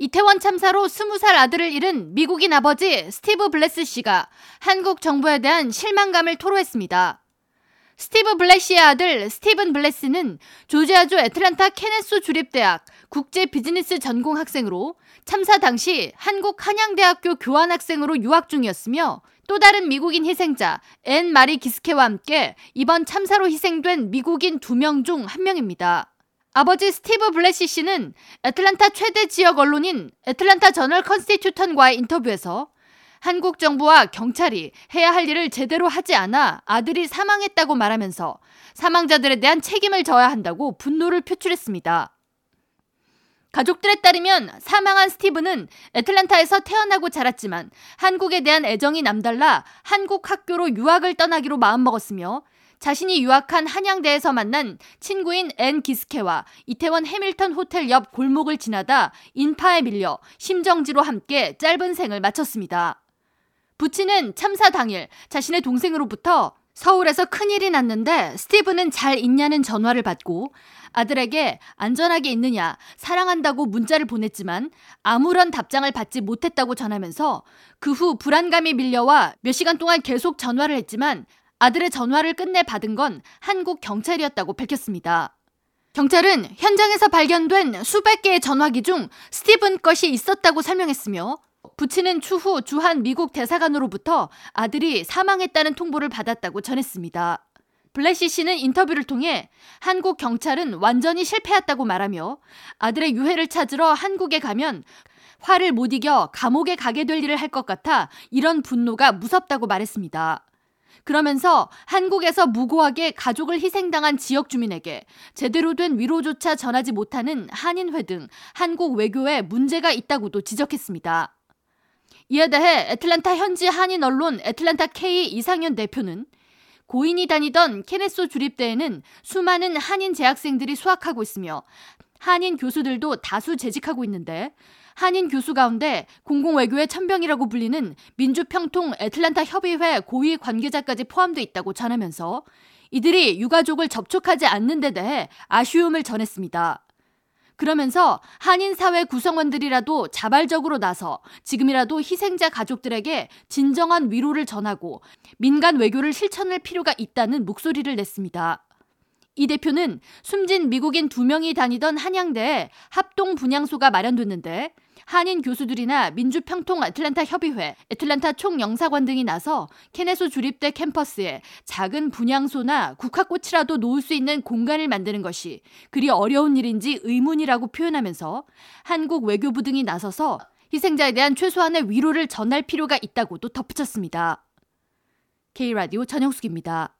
이태원 참사로 20살 아들을 잃은 미국인 아버지 스티브 블레시 씨가 한국 정부에 대한 실망감을 토로했습니다. 스티브 블레시의 아들 스티븐 블레시는 조지아주 애틀란타 케네스 주립대학 국제 비즈니스 전공 학생으로 참사 당시 한국 한양대학교 교환학생으로 유학 중이었으며 또 다른 미국인 희생자 앤 마리 기스케와 함께 이번 참사로 희생된 미국인 두 명 중 한 명입니다. 아버지 스티브 블레시 씨는 애틀란타 최대 지역 언론인 애틀란타 저널 컨스티튜션과의 인터뷰에서 한국 정부와 경찰이 해야 할 일을 제대로 하지 않아 아들이 사망했다고 말하면서 사망자들에 대한 책임을 져야 한다고 분노를 표출했습니다. 가족들에 따르면 사망한 스티브는 애틀란타에서 태어나고 자랐지만 한국에 대한 애정이 남달라 한국 학교로 유학을 떠나기로 마음먹었으며 자신이 유학한 한양대에서 만난 친구인 앤 기스케와 이태원 해밀턴 호텔 옆 골목을 지나다 인파에 밀려 심정지로 함께 짧은 생을 마쳤습니다. 부친은 참사 당일 자신의 동생으로부터 서울에서 큰일이 났는데 스티브는 잘 있냐는 전화를 받고 아들에게 안전하게 있느냐, 사랑한다고 문자를 보냈지만 아무런 답장을 받지 못했다고 전하면서 그 후 불안감이 밀려와 몇 시간 동안 계속 전화를 했지만 아들의 전화를 끝내 받은 건 한국 경찰이었다고 밝혔습니다. 경찰은 현장에서 발견된 수백 개의 전화기 중 스티븐 것이 있었다고 설명했으며 부친은 추후 주한 미국 대사관으로부터 아들이 사망했다는 통보를 받았다고 전했습니다. 블래시 씨는 인터뷰를 통해 한국 경찰은 완전히 실패했다고 말하며 아들의 유해를 찾으러 한국에 가면 화를 못 이겨 감옥에 가게 될 일을 할 것 같아 이런 분노가 무섭다고 말했습니다. 그러면서 한국에서 무고하게 가족을 희생당한 지역 주민에게 제대로 된 위로조차 전하지 못하는 한인회 등 한국 외교에 문제가 있다고도 지적했습니다. 이에 대해 애틀란타 현지 한인 언론 애틀란타 K 이상현 대표는 고인이 다니던 케네소 주립대에는 수많은 한인 재학생들이 수학하고 있으며 한인 교수들도 다수 재직하고 있는데 한인 교수 가운데 공공외교의 천병이라고 불리는 민주평통 애틀란타 협의회 고위 관계자까지 포함돼 있다고 전하면서 이들이 유가족을 접촉하지 않는 데 대해 아쉬움을 전했습니다. 그러면서 한인 사회 구성원들이라도 자발적으로 나서 지금이라도 희생자 가족들에게 진정한 위로를 전하고 민간 외교를 실천할 필요가 있다는 목소리를 냈습니다. 이 대표는 숨진 미국인 두 명이 다니던 한양대에 합동 분향소가 마련됐는데 한인 교수들이나 민주평통 애틀란타 협의회, 애틀란타 총영사관 등이 나서 케네소 주립대 캠퍼스에 작은 분향소나 국화꽃이라도 놓을 수 있는 공간을 만드는 것이 그리 어려운 일인지 의문이라고 표현하면서 한국 외교부 등이 나서서 희생자에 대한 최소한의 위로를 전할 필요가 있다고도 덧붙였습니다. K라디오 전영숙입니다.